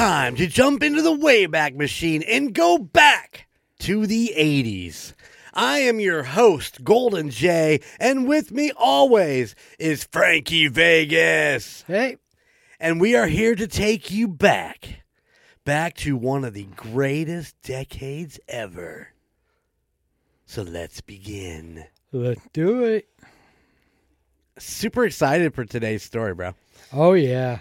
Time to jump into the Wayback Machine and go back to the 80s. I am your host, Golden J, and with me always is Frankie Vegas. Hey, And we are here to take you back, back to one of the greatest decades ever. So let's begin. let's do it. Super excited for today's story, bro. Oh yeah,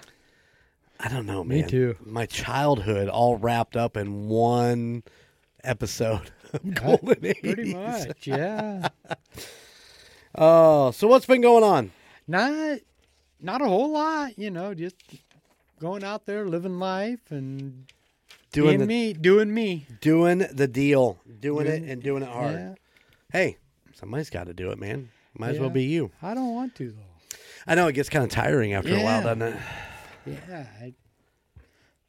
I don't know, man. Me too. My childhood all wrapped up in one episode of Golden Age. pretty much. Yeah, Oh, so what's been going on? not not a whole lot. You know, just going out there living life and Doing the me, doing me. doing the deal, doing it and doing it hard. Yeah, Hey, somebody's got to do it, man. Might as well be you. I don't want to though. I know it gets kind of tiring after a while, doesn't it? Yeah, I,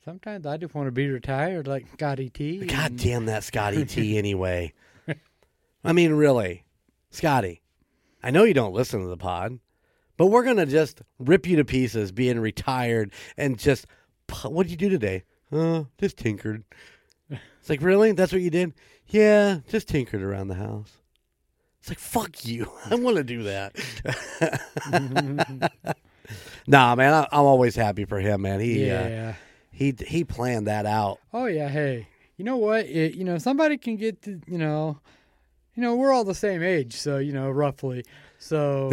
sometimes I just want to be retired like Scotty T. God damn that Scotty T anyway. I mean, really, Scotty. I know you don't listen to the pod, but we're gonna just rip you to pieces, being retired, and just what did you do today? Uh, just tinkered. It's like really? That's what you did? Yeah, just tinkered around the house. It's like fuck you. I want to do that. nah, man, I, I'm always happy for him, man. He uh, yeah. He he planned that out. Oh yeah, hey. You know what? It, you know, somebody can get to, you know, you know, we're all the same age, so, you know, roughly. So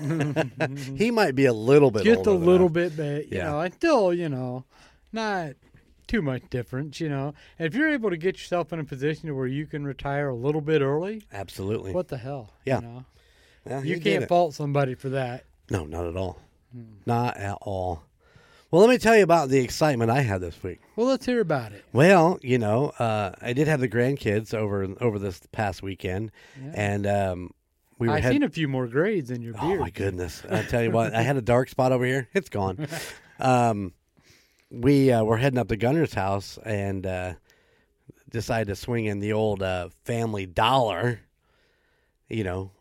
He might be a little bit just a little bit, but you Yeah. know, and still, you know, not too much difference, you know. And if you're able to get yourself in a position where you can retire a little bit early, Absolutely. what the hell? Yeah. You, know? Yeah, you can't fault somebody for that. No, not at all. Hmm. Not at all. Well, let me tell you about the excitement I had this week. Well, let's hear about it. Well, you know, uh, I did have the grandkids over over this past weekend, Yeah. and um, we were I've seen a few more grades in your beard. Oh my goodness! I tell you what, I had a dark spot over here. It's gone. um, we uh, were heading up to Gunner's house and uh, decided to swing in the old uh, Family Dollar. You know,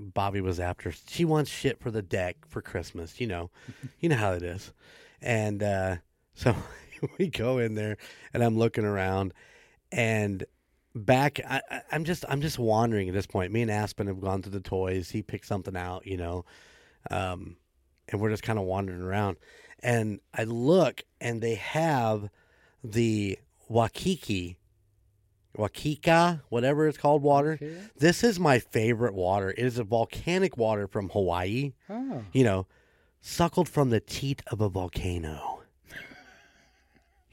Bobby was after. She wants shit for the deck for Christmas. You know, you know how it is. And uh, so we go in there, and I'm looking around, and back I, I- i'm just i'm just wandering at this point me and aspen have gone through the toys he picked something out you know um and we're just kind of wandering around and i look and they have the wakiki wakika whatever it's called water Okay. this is my favorite water it is a volcanic water from hawaii Oh. you know suckled from the teat of a volcano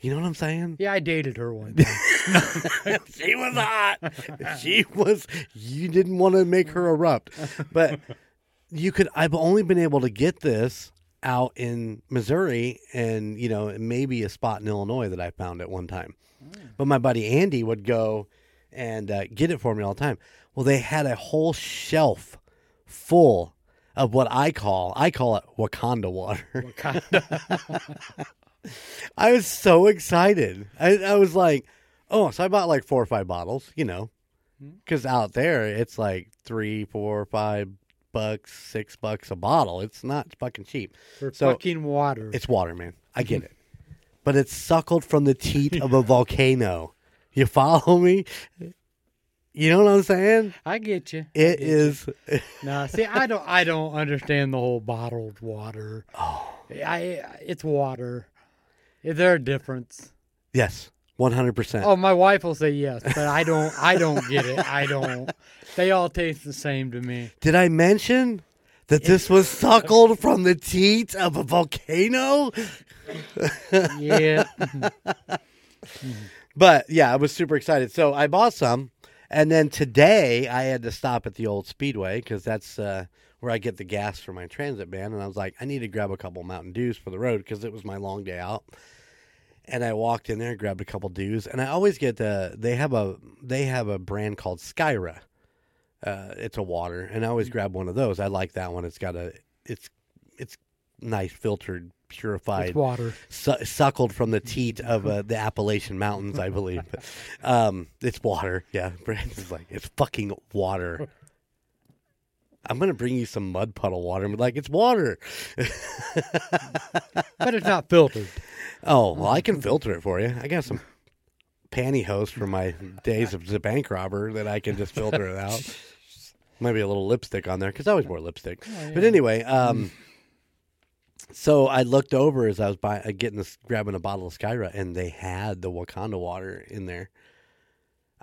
you know what i'm saying Yeah, I dated her one time. she was hot. She was. You didn't want to make her erupt, but you could. I've only been able to get this out in Missouri, and you know maybe a spot in Illinois that I found at one time. But my buddy Andy would go and uh, get it for me all the time. Well, they had a whole shelf full of what I call I call it Wakanda water. Wakanda. I was so excited. I, I was like, oh, so I bought like four or five bottles, you know, because out there it's like three, four, five bucks, six bucks a bottle. It's not fucking cheap. For So- fucking water. It's water, man. I get mm-hmm. it. But it's suckled from the teat of a volcano. You follow me? You know what I'm saying? I get you. It is. No, see, I don't. I don't understand the whole bottled water. Oh, I. It's water. Is there a difference? yes, 100%. Oh, my wife will say yes, but I don't. I don't get it. I don't. They all taste the same to me. Did I mention that this was suckled from the teat of a volcano? Yeah. But yeah, I was super excited. So I bought some, and then today I had to stop at the old Speedway because that's uh, where I get the gas for my transit van. And I was like, I need to grab a couple Mountain Dews for the road because it was my long day out. And I walked in there, grabbed a couple Dews, and I always get the. They have a they have a brand called Skyra. Uh, it's a water, and I always grab one of those. I like that one. It's got a it's it's nice filtered purified It's water. su- suckled from the teat of uh, the Appalachian Mountains, I believe. um, it's water. Yeah, Brandon's like, it's fucking water. I'm gonna bring you some mud puddle water be like, it's water. But it's not filtered. Oh well, I can filter it for you. I got some pantyhose from my days of the bank robber that I can just filter it out. Maybe a little lipstick on there because I always wore lipstick. Oh, But anyway, um, so I looked over as I was uh, getting this, grabbing a bottle of Skyra, and they had the Wakanda water in there.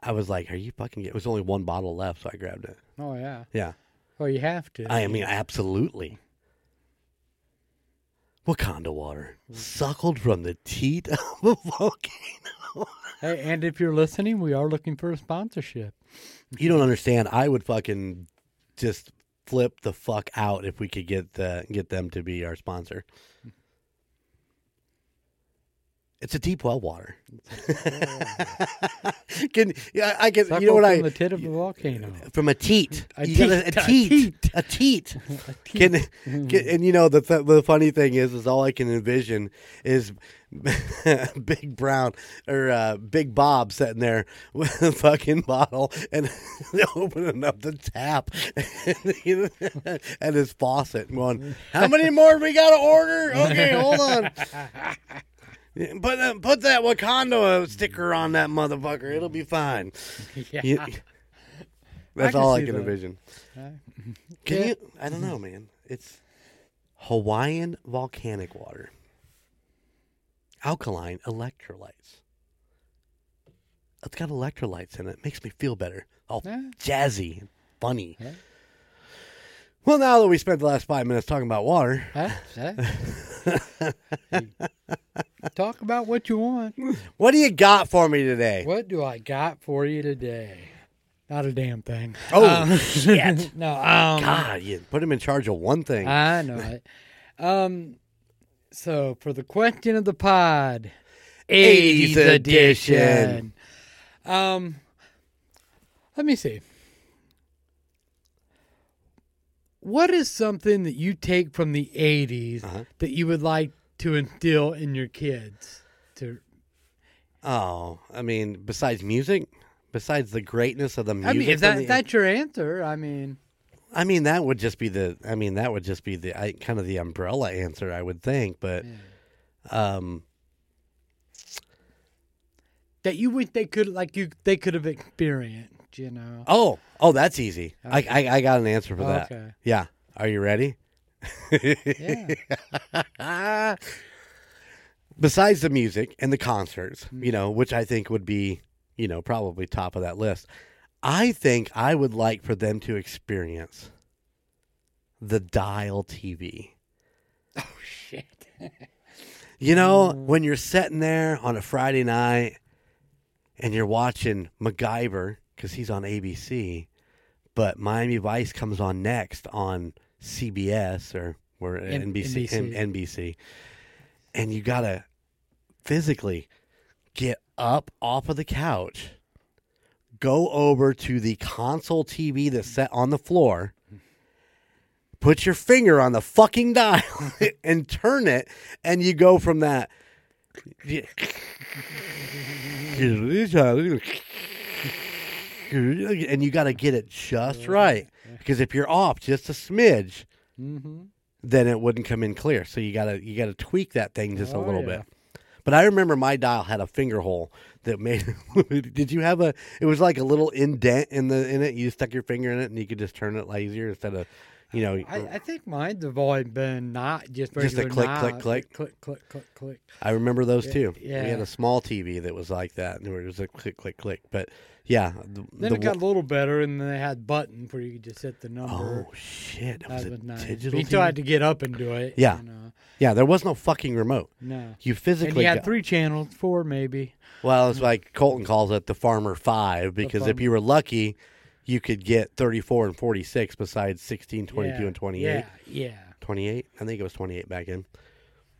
I was like, "Are you fucking?" It was only one bottle left, so I grabbed it. Oh yeah. Yeah, Well, you have to. I mean, absolutely. Wakanda water, suckled from the teat of a volcano. Hey, and if you're listening, we are looking for a sponsorship. You don't understand. I would fucking just flip the fuck out if we could get the get them to be our sponsor. It's a deep well water. can yeah, I can. You know what from I the tit of a volcano. from a teat. A You gotta- teat, a teat. teat. A teat. A Can, teat. can and you know the th- the funny thing is is all I can envision is Big Brown or uh, Big Bob sitting there with a fucking bottle and opening up the tap and his faucet and going, "How many more we got to order? Okay, hold on." Put that, put that Wakanda sticker on that motherfucker. It'll be fine. yeah. You- that's can all I can that. envision. Uh, Can Yeah. you? I don't know, man. It's Hawaiian volcanic water, alkaline electrolytes. It's got electrolytes in it. Makes me feel better. All Yeah. jazzy and funny. Yeah. Well, now that we spent the last five minutes talking about water, Huh? Talk about what you want. what do you got for me today? What do I got for you today? Not a damn thing. Oh Um, shit! no, um, God, you put him in charge of one thing. I know it. Um, so for the question of the pod, 80s 80s edition. edition. Um, let me see. What is something that you take from the 80s Uh-huh. that you would like to instill in your kids? To oh, I mean, besides music, besides the greatness of the music i mean if, that, the, if that's your answer, I mean, I mean, that would just be the. I mean, that would just be the I, kind of the umbrella answer, I would think. But, um, that you wish they could like you they could have experienced, you know. oh, oh, that's easy. Okay. I, I, I got an answer for that. Okay. Yeah. Are you ready? Yeah. Besides the music and the concerts, Mm. you know, which I think would be, you know, probably top of that list. I think I would like for them to experience the dial TV. oh shit. You know, Mm. when you're sitting there on a Friday night and you're watching MacGyver because he's on ABC, but Miami Vice comes on next on CBS or where N- NBC, NBC. N- NBC, and you gotta physically get up off of the couch, go over to the console TV that's set on the floor. Put your finger on the fucking dial and turn it, and you go from that. And you got to get it just right. Because if you're off just a smidge, Mm-hmm. then it wouldn't come in clear. So you gotta you gotta tweak that thing just a Oh, little yeah. bit. But I remember my dial had a finger hole that made. did you have a? It was like a little indent in the in it. You stuck your finger in it, and you could just turn it easier instead of, you know. I, I think mine's have always been not just Just a click, click, click. click, click, click, click. I remember those Yeah, too. We had a small TV that was like that, and it was a click, click, click. But yeah, the, Then the it got a little better, and then they had button where you could just hit the number. oh shit, that was a was nice. digital. You still had to get up and do it. Yeah. you know. Yeah, there was no fucking remote. No. You And physically you had got- three channels, four maybe. Well, it's like Colton calls it the Farmer Five because if you were lucky, you could get 34 and 46 besides 16, 22, yeah. and 28. Yeah, yeah. 28? I think it was 28 back in.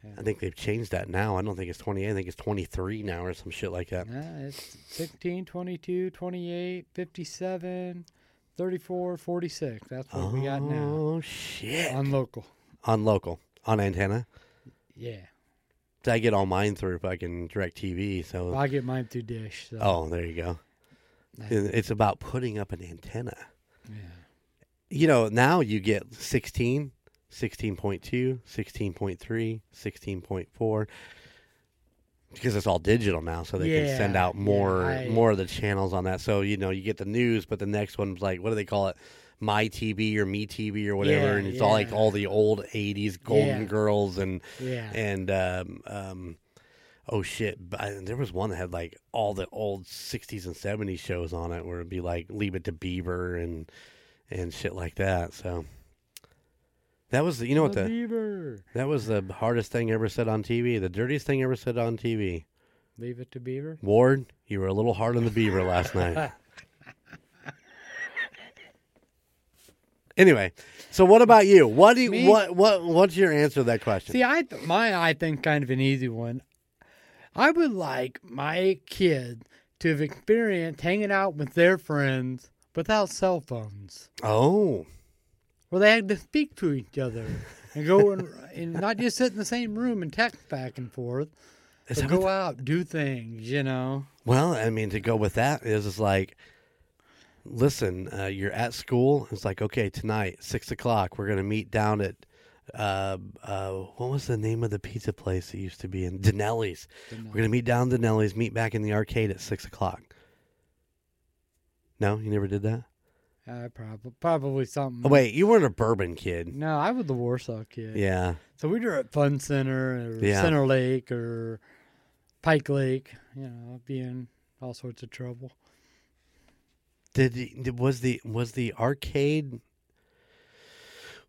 Yeah. I think they've changed that now. I don't think it's 28. I think it's 23 now or some shit like that. Yeah, it's 16, 22, 28, 57, 34, 46. That's what we got now Oh, shit. on local. On local, on antenna. Yeah. I get all mine through fucking DirecTV. So, Well, I get mine through Dish. So. oh, there you go. It's about putting up an antenna. Yeah. you know, now you get 16, 16.2, 16.3, 16.4. because it's all digital now, so they can send out more yeah, I- more of the channels on that. So you know, you get the news, but the next one's like, what do they call it? My TV or Me TV or whatever, Yeah, and it's all like all the old '80s Golden Yeah. Girls and Yeah. and um, um, oh shit, I, there was one that had like all the old '60s and '70s shows on it, where it'd be like Leave It to Beaver and and shit like that. So that was the, you know what The Beaver. that was the hardest thing ever said on TV, the dirtiest thing ever said on TV. Leave it to Beaver. Ward, you were a little hard on the Beaver last night. Anyway, so what about you? What do you, Me? what what what's your answer to that question? See, I th- my I think kind of an easy one. I would like my kid to have experienced hanging out with their friends without cell phones, oh, where they had to speak to each other and go and, and not just sit in the same room and text back and forth, but go out, do things. You know. Well, I mean, to go with that is is like, listen, uh, you're at school. It's like, okay, tonight, six o'clock, we're gonna meet down at, uh, uh, what was the name of the pizza place that used to be in Denelli's? We're gonna meet down Denelli's, meet back in the arcade at six o'clock. No, you never did that. Uh, probably probably something. Oh, wait, you weren't a Bourbon kid. No, I was the Warsaw kid. Yeah, So we were at Fun Center or Yeah. Center Lake or Pike Lake, you know, being all sorts of trouble. did, the- did was the was the arcade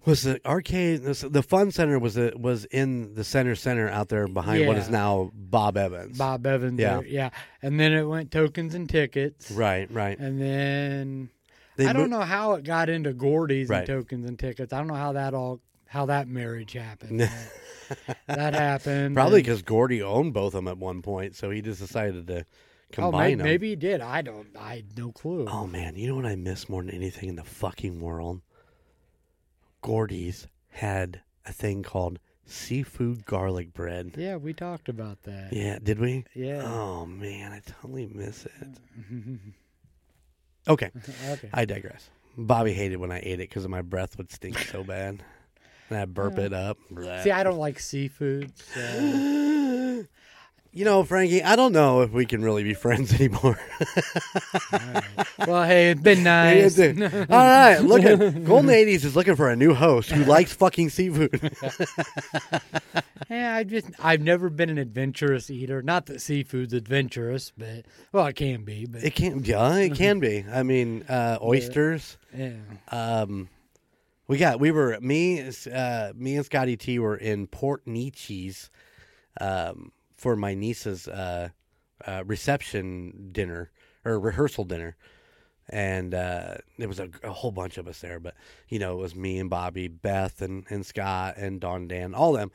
was the arcade the fun center was the, was in the center center out there behind what is now Bob Evans. Bob Evans, Yeah. there, yeah. And then it went tokens and tickets. Right, right. And then They I don't mo- know how it got into Gordy's Right. and tokens and tickets. I don't know how that all how that marriage happened. that happened. Probably because Gordy owned both of them at one point, so he just decided to oh, combine maybe, them. maybe he did. I don't. I had no clue. Oh man, you know what I miss more than anything in the fucking world? Gordy's had a thing called seafood garlic bread. Yeah, we talked about that. Yeah, did we? Yeah. Oh man, I totally miss it. Okay, okay. I digress. Bobby hated when I ate it because my breath would stink so bad, and I burp it up. See, I don't like seafood. So. You know, Frankie, I don't know if we can really be friends anymore. well, hey, it's been nice. All right, look at Golden 80s is looking for a new host who likes fucking seafood. yeah, I just I've never been an adventurous eater. Not that seafood's adventurous, but well, it can be. But It can, yeah, it can be. I mean, uh, oysters. yeah, Um, we got we were me, uh, me and Scotty T were in Port Neches um, for my niece's uh, uh, reception dinner or rehearsal dinner, and uh, there was a, a whole bunch of us there. But you know, it was me and Bobby, Beth, and, and Scott, and Don, Dan, all of them.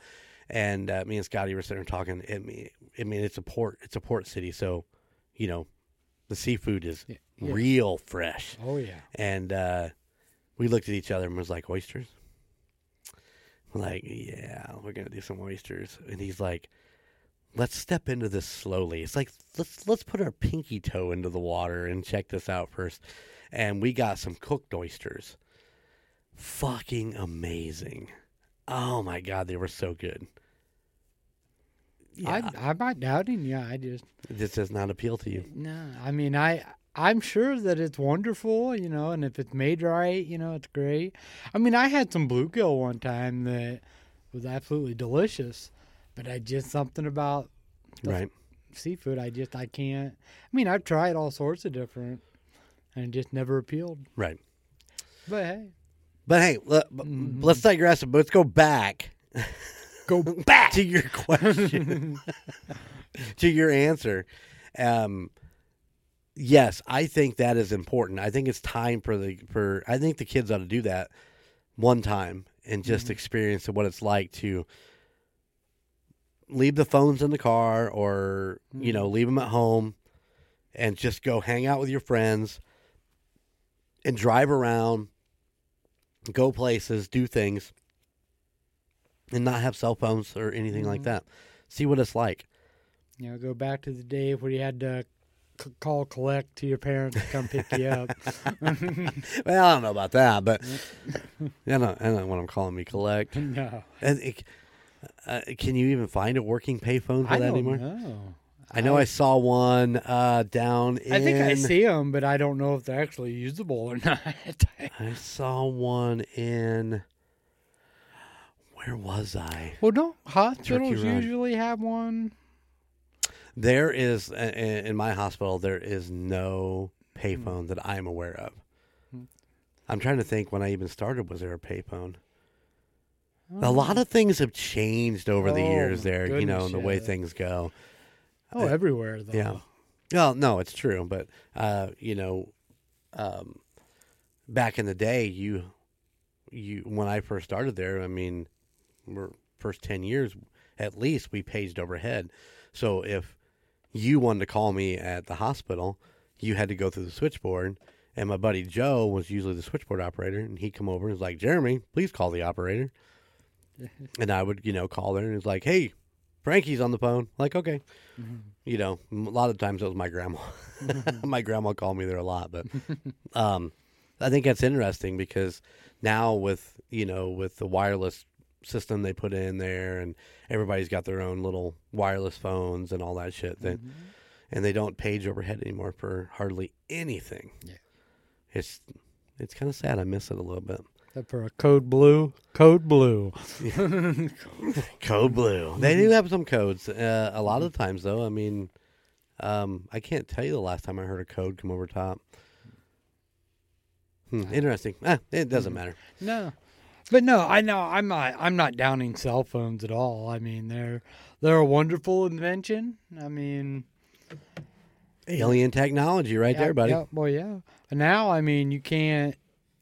And uh, me and Scotty were sitting there talking. It, mean, I mean, it's a port, it's a port city, so you know, the seafood is yeah. real fresh. oh yeah. And uh, we looked at each other and was like, oysters? We're like, yeah, we're gonna do some oysters. And he's like, let's step into this slowly. It's like let's let's put our pinky toe into the water and check this out first. And we got some cooked oysters. Fucking amazing. Oh my god, they were so good. Yeah, I I'm not doubting you. I just this does not appeal to you. no. I mean, I I'm sure that it's wonderful, you know, and if it's made right, you know, it's great. I mean, I had some bluegill one time that was absolutely delicious, but I just something about Right. seafood. I just I can't. I mean, I've tried all sorts of different, and just never appealed. Right. But hey, But hey, let, Mhm. let's digress. But let's go back go back to your question, to your answer. Um, yes, I think that is important. I think it's time for the for. I think the kids ought to do that one time and just Mhm. experience what it's like to leave the phones in the car or you know Mhm. leave them at home and just go hang out with your friends and drive around go places do things and not have cell phones or anything like Mhm. that see what it's like You know, go back to the day where you had to c- call collect to your parents to come pick you up. well i don't know about that but i don't, I don't want them calling me collect no. and it, Uh, can you even find a working payphone for I that don't anymore? know. I know I, saw one uh, down in. I think I see them, but I don't know if they're actually usable or not. I saw one in. Where was I? well, don't hospitals usually have one? There is in my hospital. There is no payphone that I'm aware of. Hmm. I'm trying to think when I even started. Was there a payphone? A lot of things have changed over the Oh, years. There, you know, goodness, and the way yeah. things go. Oh, everywhere though. Yeah. Well, no, it's true, but uh, you know, um, back in the day, you, you when I first started there, I mean, we're first ten years at least we paged overhead. So if you wanted to call me at the hospital, you had to go through the switchboard. And my buddy Joe was usually the switchboard operator, and he'd come over and was like, "Jeremy, please call the operator." And I would, you know, call there, and it's like, "Hey, Frankie's on the phone." Like, okay, you know, a lot of times it was my grandma. my grandma called me there a lot, but um, I think that's interesting because now with you know with the wireless system they put in there, and everybody's got their own little wireless phones and all that shit. That and they don't page overhead anymore for hardly anything. Yeah. it's it's kind of sad. I miss it a little bit. For a code blue. Code blue. Code blue. They do have some codes. Uh, a lot of times, though, I mean, um, I can't tell you the last time I heard a code come over top. Hmm, interesting. Ah, it doesn't matter. No. But no, I know I'm not I'm not downing cell phones at all. I mean they're they're a wonderful invention. I mean Alien technology, right there, buddy. Yeah, well yeah. Now I mean you can't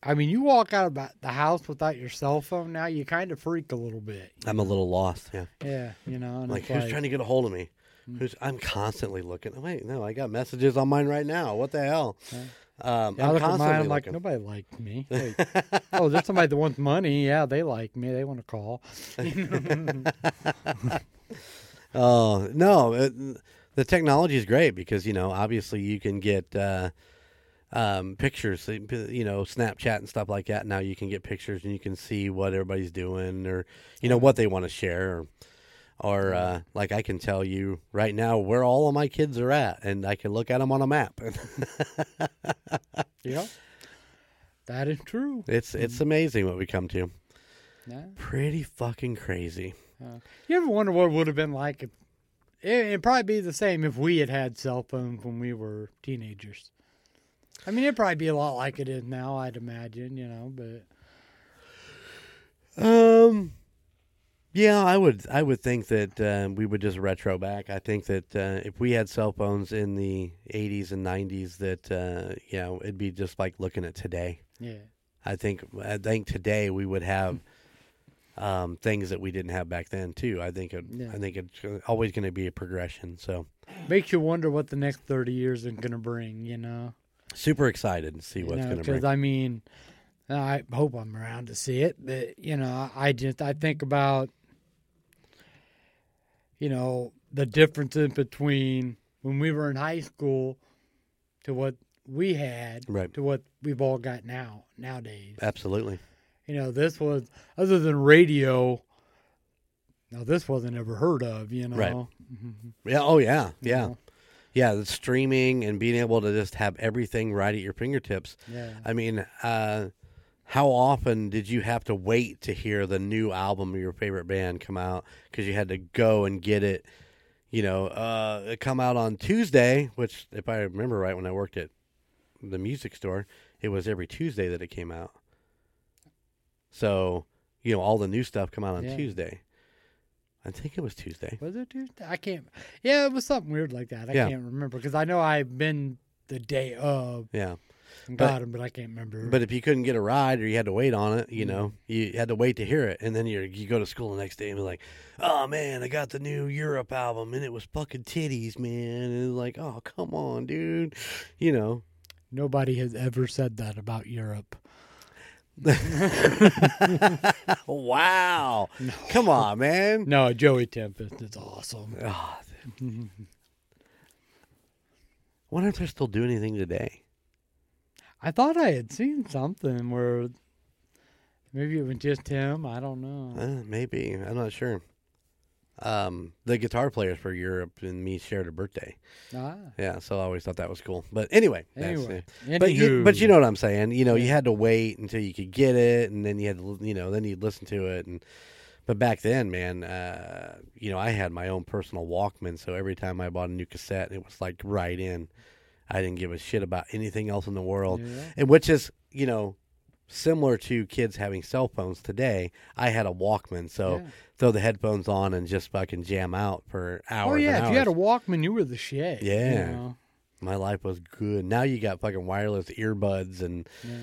I mean you walk out of the house without your cell phone now, you kind of freak a little bit. I'm a little lost. Yeah, Yeah, you know, and like who's like, trying to get a hold of me? Who's? I'm constantly looking. Oh, wait, no, I got messages on mine right now. What the hell? Um, yeah, I I'm look at constantly mine, I'm like, looking. nobody liked me. Oh, there's somebody that wants money. Yeah, they like me. They want to call. Oh no, it, the technology is great because you know obviously you can get uh, um, pictures, you know, Snapchat and stuff like that. Now you can get pictures and you can see what everybody's doing or you know what they want to share or. Or uh, like I can tell you right now where all of my kids are at, and I can look at them on a map. yeah. That is true. it's it's amazing what we come to. Yeah. Pretty fucking crazy. Uh, you ever wonder what it would have been like if it, it'd probably be the same if we had had cell phones when we were teenagers. I mean, it'd probably be a lot like it is now, I'd imagine, you know, but Um, yeah, I would. I would think that uh, we would just retro back. I think that uh, if we had cell phones in the '80s and '90s, that uh, you know, it'd be just like looking at today. yeah. I think. I think today we would have um, things that we didn't have back then too. I think. It, Yeah. I think it's always going to be a progression. So Makes you wonder what the next 30 years is going to bring, you know? Super excited to see You what's know, going to bring. Because I mean, I hope I'm around to see it, but, you know, I just, I think about, you know, the differences between when we were in high school to what we had Right. to what we've all got now nowadays. Absolutely. You know, this was other than radio. Now this wasn't ever heard of. You know, Right. Mhm. Yeah. Oh yeah. You Yeah. know? Yeah. The streaming and being able to just have everything right at your fingertips. yeah. I mean, uh, how often did you have to wait to hear the new album of your favorite band come out because you had to go and get it? You know, uh, it come out on Tuesday, which, if I remember right, when I worked at the music store, it was every Tuesday that it came out. So, you know, all the new stuff come out on Yeah. Tuesday. I think it was Tuesday. Was it Tuesday? I can't. Yeah, it was something weird like that. I Yeah. can't remember because I know I've been the day of Yeah. But- got him, but I can't remember. But if you couldn't get a ride or you had to wait on it, you Mm-hmm. know, you had to wait to hear it, and then you you go to school the next day and be like, "Oh man, I got the new Europe album, and it was fucking titties, man." And like, "Oh come on, dude," you know. Nobody has ever said that about Europe. Wow, come on, man. No, Joey Tempest is awesome. Oh, wonder if they're still doing anything today. I thought I had seen something where maybe it was just him. I don't know. Uh, maybe I'm not sure. Um, the guitar players for Europe and me shared a birthday. Ah. Yeah, so I always thought that was cool. But anyway, Anyway. But you, but you know what I'm saying. You know, you had to wait until you could get it, and then you had to, you know, then you'd listen to it. And but back then, man, uh, you know, I had my own personal Walkman, so every time I bought a new cassette, it was like right in. I didn't give a shit about anything else in the world, Yeah. and which is, you know, similar to kids having cell phones today. I had a Walkman, so Yeah. throw the headphones on and just fucking jam out for oh, hours. Oh yeah, if you had a. Walkman, you were the shit. you Yeah. know? My life was good. Now you got fucking wireless earbuds and Yeah.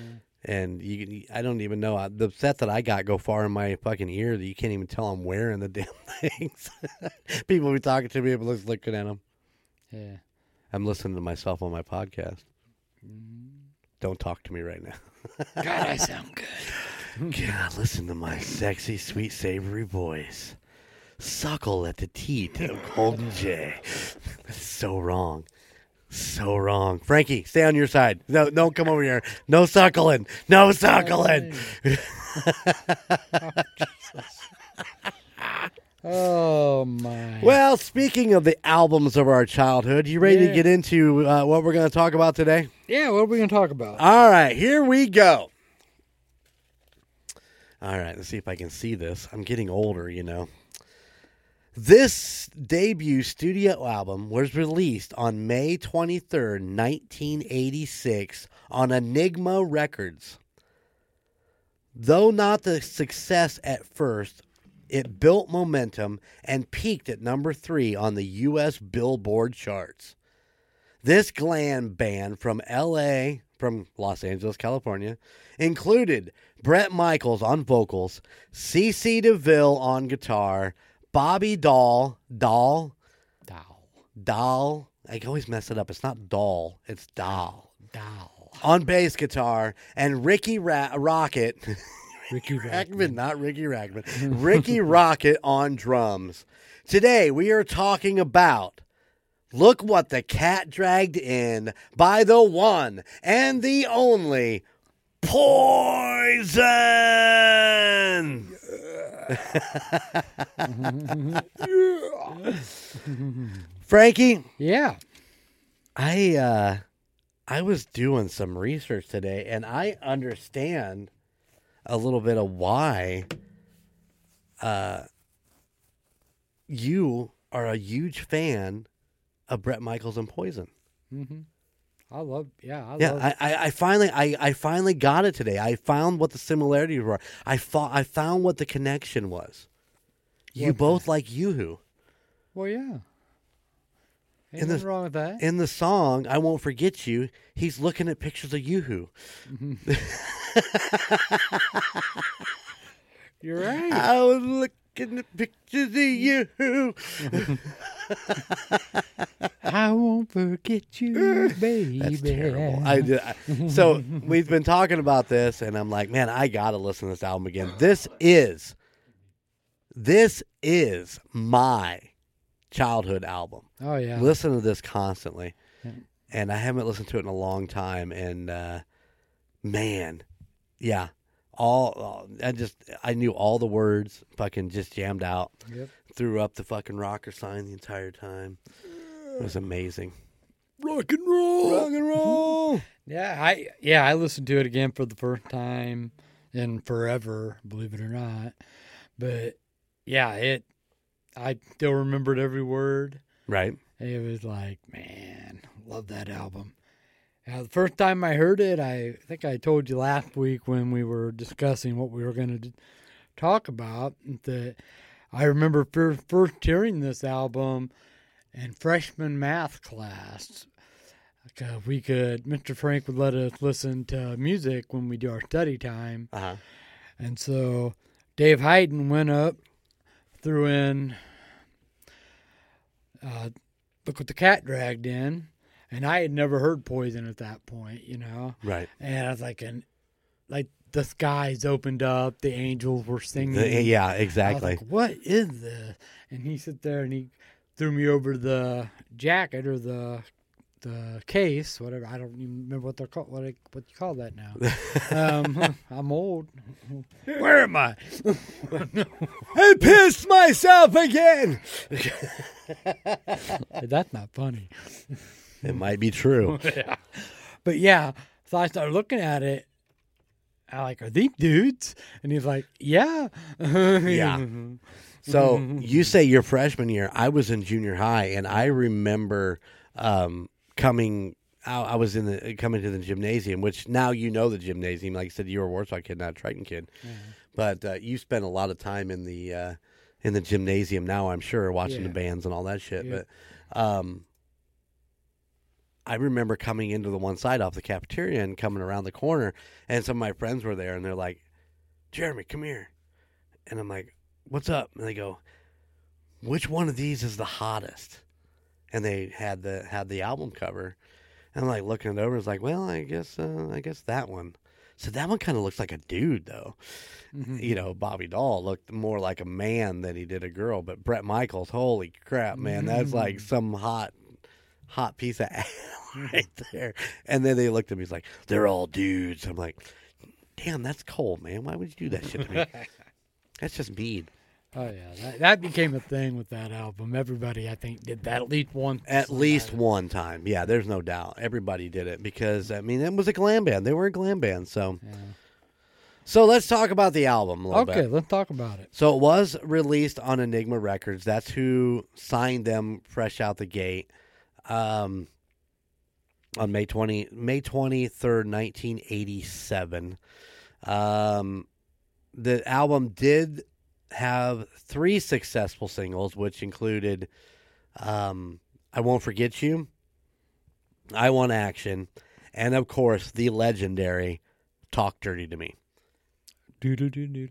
and you. I don't even know I- the set that I got go far in my fucking ear that you can't even tell I'm wearing the damn things. people be talking to me, but just looking at them. Yeah. I'm listening to myself on my podcast. Mm-hmm. Don't talk to me right now. God, I sound good. God, listen to my sexy, sweet, savory voice. Suckle at the teat of Golden J. That's so wrong. So wrong. Frankie, stay on your side. No, don't come over here. No suckling. No suckling. Oh my. Well, speaking of the albums of our childhood, you ready to get into uh, what we're going to talk about today? Yeah. What are we gonna talk about? All right, here we go. All right, let's see if I can see this. I'm getting older, you know. This debut studio album was released on May 23rd, 1986, on Enigma Records. Though not the success at first, it built momentum and peaked at number three on the U.S. Billboard charts. This glam band from LA, from Los Angeles, California, included Bret Michaels on vocals, CC DeVille on guitar, Bobby Dahl, Dahl, Doll. Dahl. I always mess it up. It's not Dahl, it's Dahl. Doll. On bass guitar, and Ricky Ra- Rocket, Ricky Rackman, not Ricky Rackman, Rikki Rockett on drums. Today we are talking about Look What the Cat Dragged In by the one and the only Poison. Frankie, Yeah. I uh I was doing some research today and I understand a little bit of why uh you are a huge fan of Bret Michaels and Poison. hmm I love. Yeah. I Yeah, love. I, I, I finally I, I finally got it today. I found what the similarities were. I fought, I found what the connection was. You What both like Yoo-Hoo. well, yeah. Ain't In the- wrong with that. In the song "I Won't Forget You," he's looking at pictures of Yoo-Hoo. You're right. I was looking at pictures of you. I won't forget you, baby. That's terrible. I, I- so we've been talking about this, and I'm like, man, I gotta listen to this album again. This is, this is my childhood album. oh yeah. Listen to this constantly, Yeah. and I haven't listened to it in a long time. And uh, man, yeah, all, I just I knew all the words. Fucking just jammed out. Yep. threw up the fucking rocker sign the entire time. It was amazing. Rock and roll. Rock and roll. Yeah, I yeah I listened to it again for the first time in forever, believe it or not. But yeah, it I still remembered every word. Right. It was like, man, love that album. Now, the first time I heard it, I think I told you last week when we were discussing what we were going to talk about that I remember first hearing this album in freshman math class. Uh, we could, Mr. Frank would let us listen to music when we do our study time. Uh huh. And so Dave Hayden went up, threw in uh, Look What the Cat Dragged In. And I had never heard Poison at that point, you know? Right. And I was like, and like the skies opened up, the angels were singing. The- yeah. I was Exactly. like, what is this? And he sat there and he threw me over the jacket or the the case, whatever. I don't even remember what they're called. What I, what you call that now? um, I'm old. Where am I? I pissed myself again. That's not funny. It might be true. yeah. But yeah, so I started looking at it. I like, are these dudes? And he's like, yeah. Yeah. So you say your freshman year, I was in junior high, and I remember um, coming. I, I was in the coming to the gymnasium, which now you know the gymnasium. Like I said, you were a Warsaw kid, not a Triton kid, but uh, you spent a lot of time in the uh, in the gymnasium. Now I'm sure watching the bands and all that shit. Yeah. But um, I remember coming into the one side off the cafeteria and coming around the corner, and some of my friends were there, and they're like, "Jeremy, come here," and I'm like, "What's up?" And they go, "Which one of these is the hottest?" And they had the had the album cover, and I'm like looking it over. It's like, well, I guess uh, I guess that one. So that one kind of looks like a dude, though. Mm-hmm. You know, Bobby Dall looked more like a man than he did a girl. But Bret Michaels, holy crap, man, that's like some hot, hot piece of ass right there. And then they looked at me, he's like, they're all dudes. I'm like, damn, that's cold, man. Why would you do that shit to me? that's just mean. Oh yeah, that, that became a thing with that album. Everybody, I think, did that at least once. At least one time. Yeah, there's no doubt. Everybody did it because, I mean, it was a glam band. They were a glam band. So, Yeah. so let's talk about the album a little Okay, bit. let's talk about it. So it was released on Enigma Records. That's who signed them fresh out the gate. Um, on May twenty May twenty third, nineteen eighty seven. Um, the album did have three successful singles, which included um, "I Won't Forget You," "I Want Action," and of course the legendary "Talk Dirty to Me." Do do do do.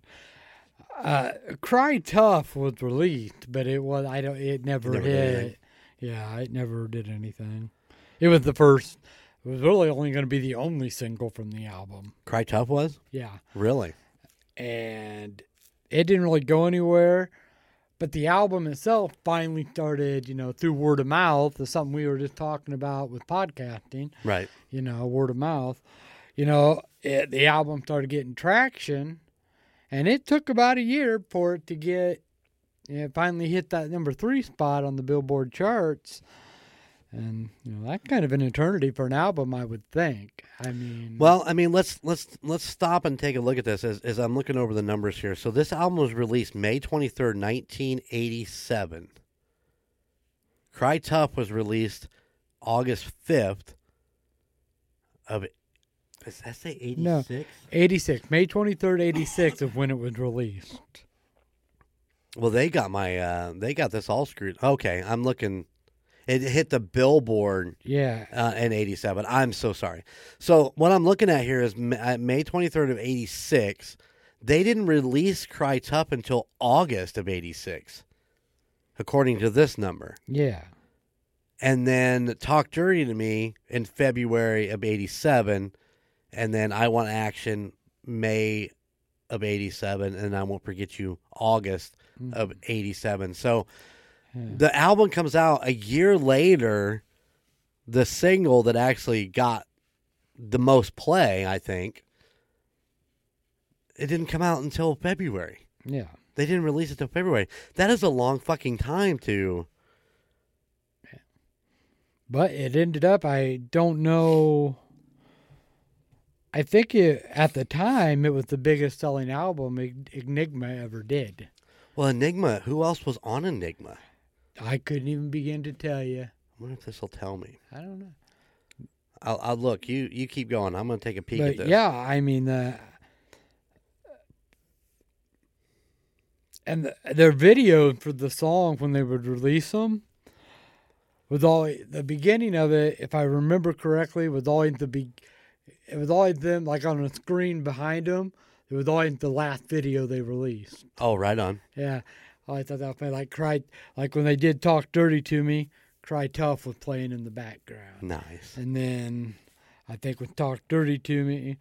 Uh, Cry Tough was released, but it was I don't. It never, Never did hit. Yeah, it never did anything. It was the first. It was really only going to be the only single from the album. Cry Tough was Yeah, really and it didn't really go anywhere. But the album itself finally started, you know, through word of mouth. Is something we were just talking about with podcasting. right. you know, word of mouth. You know, it, the album started getting traction, and it took about a year for it to get, know, finally hit that number three spot on the Billboard charts. And you know, that's kind of an eternity for an album, I would think. I mean, Well, I mean, let's let's let's stop and take a look at this as, as I'm looking over the numbers here. So this album was released May 23rd, 1987. Cry Tough was released August 5th of does that say 86? No. 86, May 23rd, 86 of when it was released. Well, they got my uh they got this all screwed. Okay, I'm looking it hit the Billboard Yeah. uh, in 87. I'm so sorry. So what I'm looking at here is uh, May 23rd of 86. They didn't release Cry Tough until August of 86, according to this number. Yeah. And then Talk Dirty to Me in February of 87. And then I Want Action May of 87. And I Won't Forget You August Mm-hmm. of 87. So Yeah. the album comes out a year later. The single that actually got the most play, I think, it didn't come out until February. Yeah. They didn't release it till February. That is a long fucking time to. But it ended up, I don't know. I think it, at the time it was the biggest selling album Enigma ever did. Well, Enigma. Who else was on Enigma? I couldn't even begin to tell you. I wonder if this will tell me. I don't know. I'll, I'll look. You you keep going. I'm gonna take a peek at But this. yeah, I mean, uh, and the, their video for the song when they would release them was all the beginning of it. If I remember correctly, was always the be, it was always them like on a screen behind them. It was always the last video they released. Oh, right on. Yeah, I thought that was funny. like cry like when they did talk dirty to me. Cry tough was playing in the background. Nice. And then I think with Talk Dirty to Me,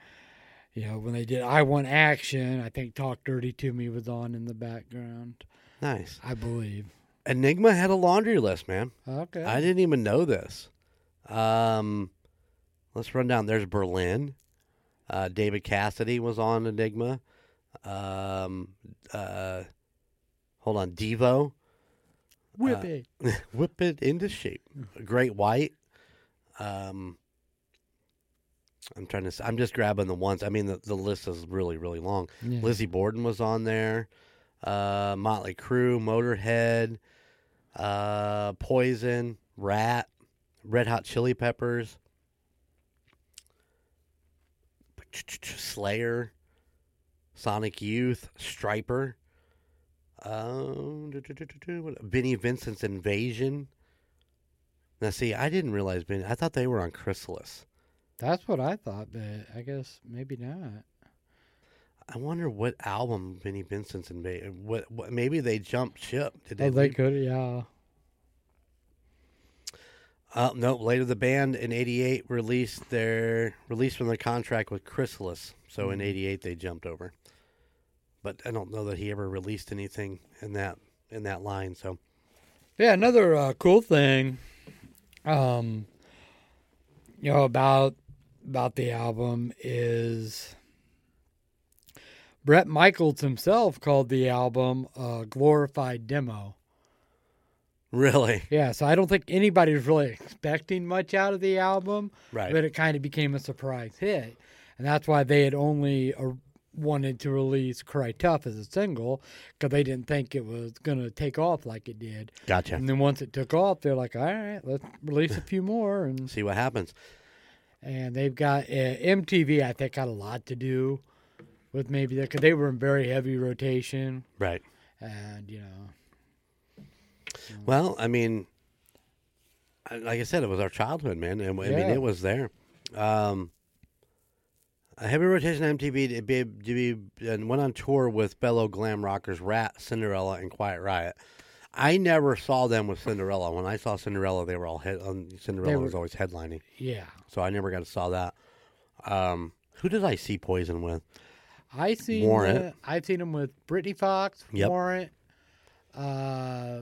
you know, when they did I Want Action, I think Talk Dirty to Me was on in the background, Nice. I believe. Enigma had a laundry list, man. Okay. I didn't even know this. Um, let's run down. There's Berlin. Uh, David Cassidy was on Enigma. Um, uh, hold on, Devo. Whip Uh, it. Whip it into shape. Great White. Um, I'm trying to. I'm just grabbing the ones. I mean, the, the list is really, really long. Yeah. Lizzie Borden was on there. Uh, Motley Crue, Motorhead, uh, Poison, Ratt, Red Hot Chili Peppers, Slayer, Sonic Youth, Stryper, um, Vinnie Vincent's Invasion. Now, see, I didn't realize Vinnie. I thought they were on Chrysalis. That's what I thought, but I guess maybe not. I wonder what album Vinnie Vincent's Invasion. What, what? Maybe they jumped ship. Did they? Oh, they could, yeah. Uh, no, later the band in '88 released their release from the contract with Chrysalis. So in Mhm. '88 they jumped over, but I don't know that he ever released anything in that in that line. So Yeah, another uh, cool thing, um, you know about about the album is Bret Michaels himself called the album a glorified demo. Really, Yeah, so I don't think anybody was really expecting much out of the album, right? but it kind of became a surprise hit, and that's why they had only uh, wanted to release "Cry Tough" as a single because they didn't think it was gonna take off like it did. gotcha. And then once it took off, they're like, "All right, let's release a few more." And See what happens. and they've got uh, MTV. I think got a lot to do with maybe that because they were in very heavy rotation, Right. and you know, Well, I mean, like I said, it was our childhood, man, and I mean, Yeah. it was there. Um, a heavy rotation on MTV to be, to be and went on tour with fellow glam rockers Ratt, Cinderella, and Quiet Riot. I never saw them with Cinderella. When I saw Cinderella, they were all head. Um, Cinderella was always headlining, yeah. so I never got to saw that. Um, who did I see Poison with? I seen Warrant. uh, I've seen them with Britny Fox, Yep. Warrant. Uh,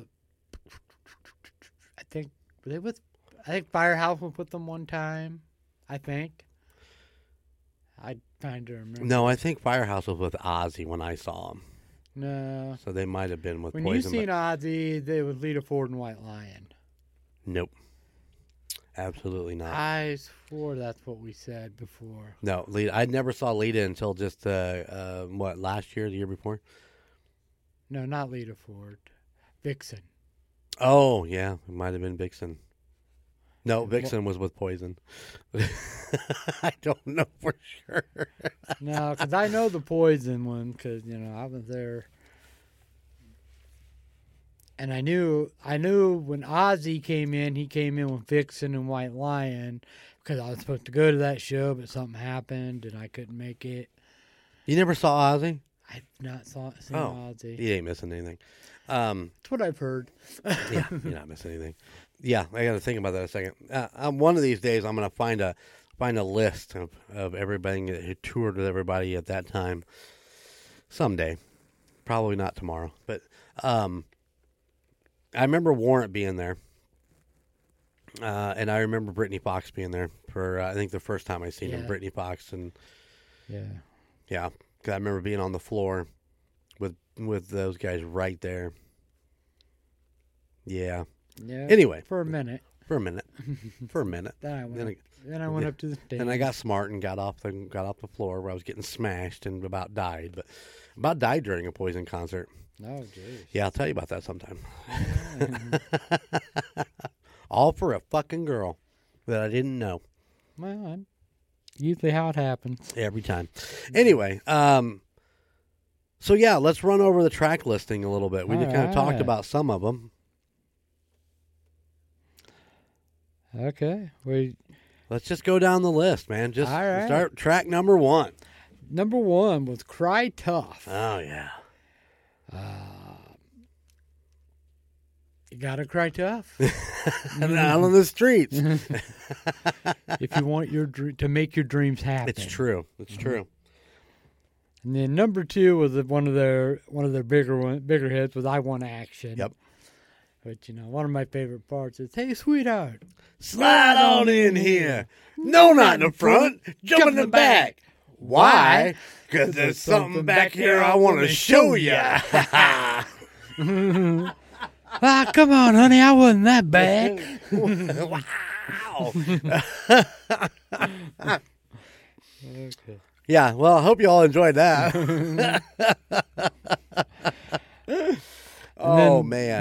were they with. I think Firehouse was with them one time. I think. I kind of remember. No, I think Firehouse was with Ozzy when I saw him, No. so they might have been with When Poison. you but- seen Ozzy, they was Lita Ford and White Lion. Nope. Absolutely not. I swore that's what we said before. no, Lita. I never saw Lita until just uh, uh, what last year, the year before. No, not Lita Ford. Vixen. Oh yeah, it might have been Vixen. No, Vixen was with Poison. I don't know for sure. No, because I know the Poison one because you know I was there, and I knew I knew when Ozzy came in, he came in with Vixen and White Lion because I was supposed to go to that show, but something happened and I couldn't make it. You never saw Ozzy? I've not saw seen Oh, Ozzy. He ain't missing anything. Um, That's what I've heard. yeah, you're not missing anything. Yeah, I got to think about that a second. Uh, um, one of these days, I'm gonna find a find a list of, of everybody that who toured with everybody at that time. Someday, probably not tomorrow, but um, I remember Warrant being there, uh, and I remember Britny Fox being there for uh, I think the first time I seen him, Yeah. Britny Fox, and Yeah. yeah, because I remember being on the floor with with those guys right there. Yeah. Yeah. Anyway, for a minute. for a minute, for a minute. Then I went. Then up, I, then I went yeah. up to the stage. then I got smart and got off the got off the floor where I was getting smashed and about died, but about died during a Poison concert. Oh, jeez. Yeah, I'll tell you about that sometime. All for a fucking girl that I didn't know well, I'm- usually how it happens. every time. Anyway, um, so yeah, let's run over the track listing a little bit. We just kind of talked about some of them. Okay. We Let's just go down the list, man. Just Alright. start track number one. number one was "Cry Tough." Oh yeah. Uh, you gotta cry tough and out on the streets. if you want your dr- to make your dreams happen. It's true. It's mm-hmm. true. And then number two was one of their one of their bigger one, bigger hits was "I Want Action." Yep. But you know, one of my favorite parts is "Hey, sweetheart." Slide on in here. No, not in the front. Jump in the back. Why? Because there's something back here I want to show you. Ah, come on, honey, I wasn't that bad. wow. Okay. Yeah, well, I hope you all enjoyed that.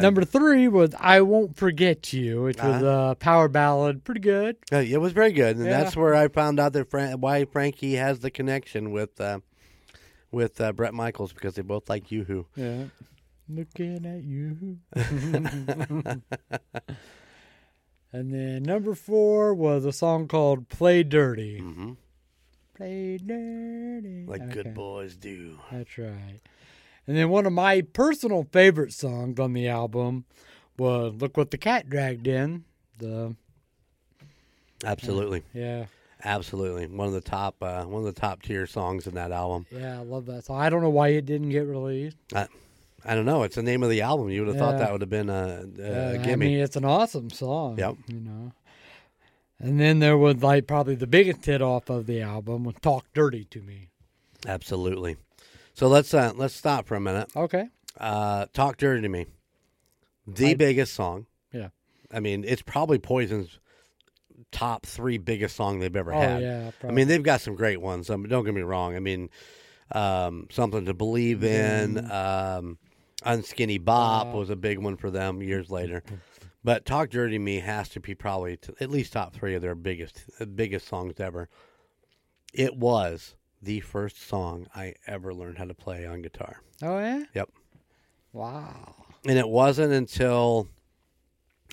Number three was "I Won't Forget You," which was a power ballad, pretty good. Uh, it was very good, and Yeah. that's where I found out that Fran- why Frankie has the connection with uh, with uh, Bret Michaels because they both like YooHoo. Yeah. Looking at you. and then number four was a song called "Play Dirty." hmm Play dirty. Like Okay, good boys do. That's right. And then one of my personal favorite songs on the album was "Look What the Cat Dragged In." The Absolutely, yeah, absolutely. One of the top, uh, one of the top tier songs in that album. yeah, I love that song. I don't know why it didn't get released. I don't know. It's the name of the album. You would have thought that would have been a, a, gimme. I mean, it's an awesome song. Yep. You know. And then there was like probably the biggest hit off of the album was "Talk Dirty to Me." Absolutely. So let's uh, let's stop for a minute. Okay. Uh, Talk dirty to me. The I- biggest song. Yeah. I mean, it's probably Poison's top three biggest song they've ever Oh had. yeah. I Probably. mean, they've got some great ones. Um, don't get me wrong. I mean, um, something to believe in. Um, Unskinny Bop Uh, was a big one for them years later. But Talk Dirty to Me has to be probably t at least top three of their biggest biggest songs ever. It was the first song I ever learned how to play on guitar. oh yeah. Yep. Wow. and it wasn't until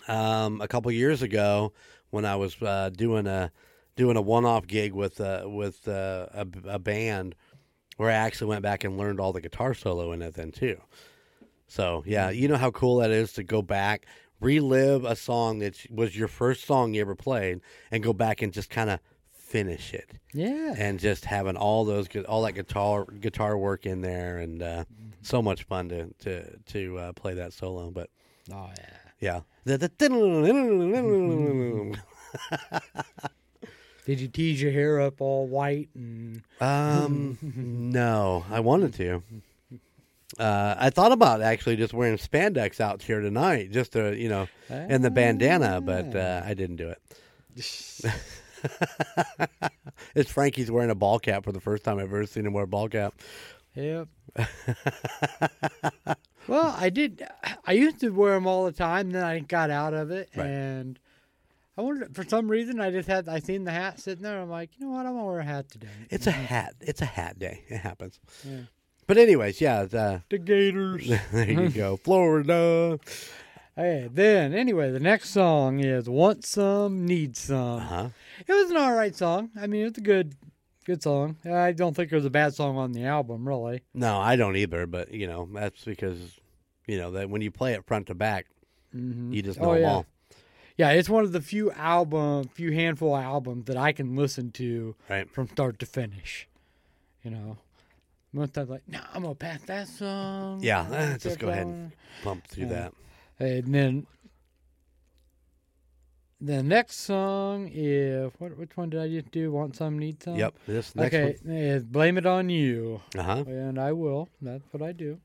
um, a couple years ago when I was uh, doing a doing a one off gig with uh, with uh, a, a band where I actually went back and learned all the guitar solo in it then too. So yeah, you know how cool that is to go back, relive a song that was your first song you ever played, and go back and just kind of finish it Yeah. and just having all those gu- all that guitar guitar work in there and uh, so much fun to to to uh, play that solo. But oh yeah. yeah, Did you tease your hair up all white and? um, no, I wanted to. Uh, I thought about actually just wearing spandex out here tonight, just to you know, and the bandana, but uh, I didn't do it. it's Frankie's wearing a ball cap for the first time I've ever seen him wear a ball cap. Yep. well, I did. I used to wear them all the time. Then I got out of it, Right. and I wondered for some reason I just had. I seen the hat sitting there. I'm like, you know what? I'm gonna wear a hat today. It's a hat. It's a hat day. It happens. Yeah. But anyways, yeah. The, The Gators. there you go, Florida. hey, then anyway, the next song is "Want Some, Need Some." Uh huh. It was an all right song. I mean, it's a good, good song. I don't think there's a bad song on the album, really. No, I don't either. But you know, that's because you know that when you play it front to back, Mm-hmm. you just know Oh, them yeah. all. Yeah, it's one of the few album, few handful of albums that I can listen to Right. from start to finish. You know, most times like, no, I'm gonna pass that song. Yeah, eh, just go ahead and Bump through Yeah. that. And then the next song is what? Which one did I just do? Want some, need some. Yep. This next Okay, is blame it on you. Uh huh. and I will. That's what I do.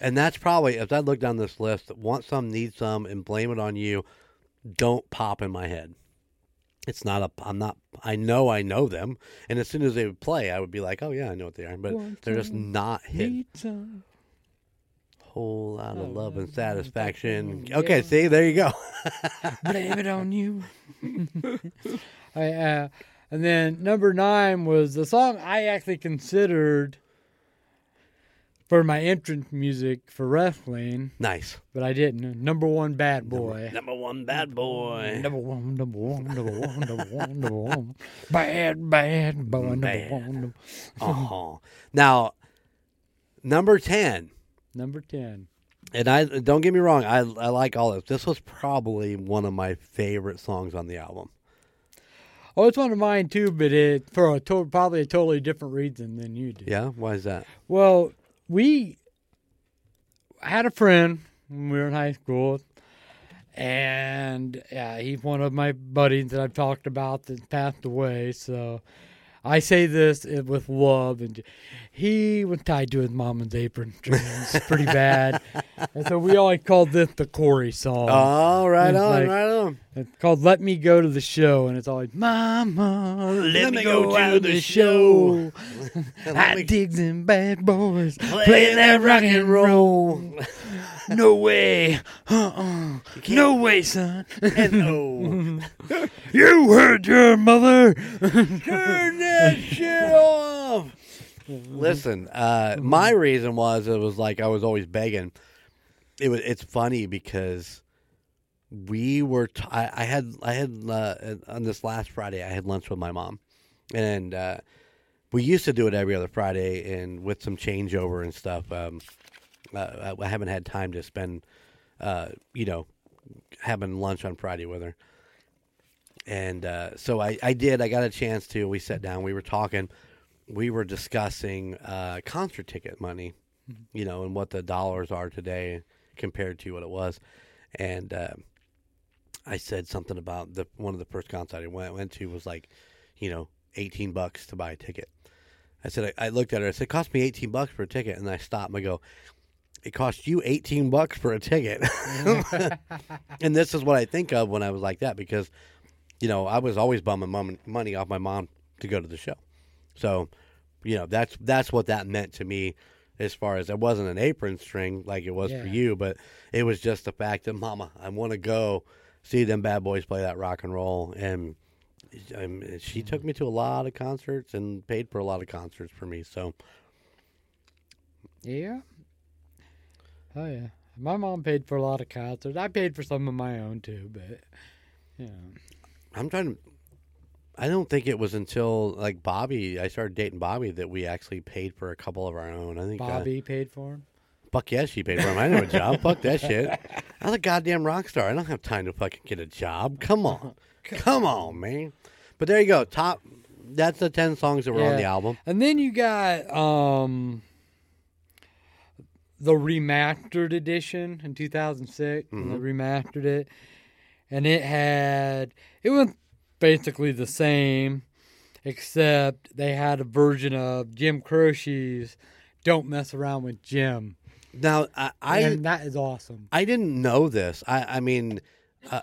And that's probably as I look down this list, want some, need some, and blame it on you. Don't pop in my head. It's not a. I'm not. I know I know them, and as soon as they would play, I would be like, "Oh yeah, I know what they are." But Want they're just not hit. Some. Whole lot of Oh, love and satisfaction. yeah. Okay, see, there you go. blame it on you. I, uh, and then number nine was the song I actually considered for my entrance music for wrestling, nice. but I didn't. Number one, Bad Boy. Number one, bad boy. Number one, number one, number one, number one, number one. Bad, bad boy, number Bad. one. Number, Oh, now number ten. Number 10. And I don't get me wrong, I I like all this. This was probably one of my favorite songs on the album. Oh, it's one of mine too, but it for a to- probably a totally different reason than you do. Yeah, why is that? Well, we had a friend when we were in high school, and yeah, he's one of my buddies that I've talked about that passed away. So I say this with love, and he was tied to his mama's apron strings pretty bad, and so we always called this the Corey song. Oh, right on, like- right on. It's called "Let Me Go to the Show," and it's always "Mama, let, me go, to to the show." Let Hot me- digs and bad boys Play playing that rock and roll. roll. No way, uh-uh. no way, son. no. You heard your mother. Turn that shit off. Listen, uh, my reason was it was like I was always begging. It was. It's funny because we were. T- I, I had. I had uh, on this last Friday. I had lunch with my mom, and uh, we used to do it every other Friday, and with some changeover and stuff. Um, uh, I haven't had time to spend, uh, you know, having lunch on Friday with her. And uh, so I, I did. I got a chance to. We sat down. We were talking. We were discussing uh, concert ticket money, you know, and what the dollars are today compared to what it was. And uh, I said something about the one of the first concerts I went went to was like, you know, eighteen bucks to buy a ticket. I said I, I looked at her. I said, "It cost me eighteen bucks for a ticket," and I stopped. and I go, "It cost you eighteen bucks for a ticket." and this is what I think of when I was like that because, you know, I was always bumming money off my mom to go to the show. So, you know, that's that's what that meant to me. As far as it wasn't an apron string like it was for you, but it was just the fact that, Mama, I want to go see them bad boys play that rock and roll, and um, she took me to a lot of concerts and paid for a lot of concerts for me. So, Yeah. Oh yeah. My mom paid for a lot of concerts. I paid for some of my own too, but yeah. I'm trying to. I don't think it was until like Bobby, I started dating Bobby that we actually paid for a couple of our own. I think uh, Bobby paid for him. fuck yes, she paid for him. I know a job. fuck that shit. I'm a goddamn rock star. I don't have time to fucking get a job. Come on, come on, man. But there you go. Top. That's the ten songs that were on the album. And then you got um the remastered edition in 2006. and They remastered it, and it had it was basically the same, except they had a version of Jim Croce's "Don't Mess Around with Jim," Now I I, and that is awesome. I didn't know this. I I mean. Uh,